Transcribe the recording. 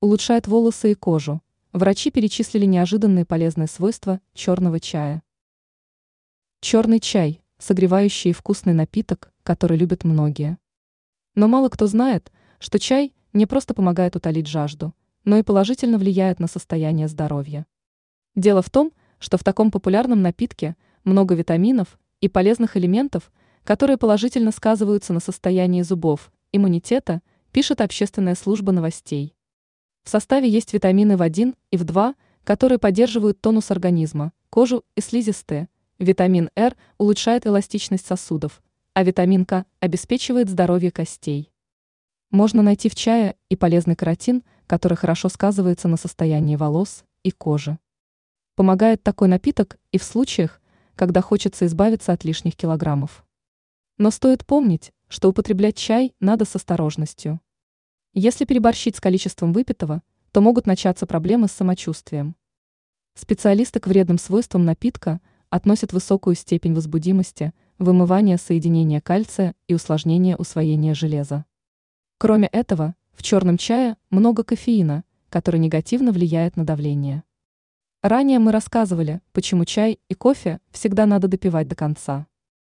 улучшает волосы и кожу. Врачи перечислили неожиданные полезные свойства черного чая. Черный чай – согревающий и вкусный напиток, который любят многие. Но мало кто знает, что чай не просто помогает утолить жажду, но и положительно влияет на состояние здоровья. Дело в том, что в таком популярном напитке много витаминов и полезных элементов, которые положительно сказываются на состоянии зубов, иммунитета, пишет общественная служба новостей. В составе есть витамины В1 и В2, которые поддерживают тонус организма, кожу и слизистые. Витамин R улучшает эластичность сосудов, а витамин К обеспечивает здоровье костей. Можно найти в чае и полезный каротин, который хорошо сказывается на состоянии волос и кожи. Помогает такой напиток и в случаях, когда хочется избавиться от лишних килограммов. Но стоит помнить, что употреблять чай надо с осторожностью. Если переборщить с количеством выпитого, то могут начаться проблемы с самочувствием. Специалисты к вредным свойствам напитка относят высокую степень возбудимости, вымывание соединения кальция и усложнение усвоения железа. Кроме этого, в черном чае много кофеина, который негативно влияет на давление. Ранее мы рассказывали, почему чай и кофе всегда надо допивать до конца.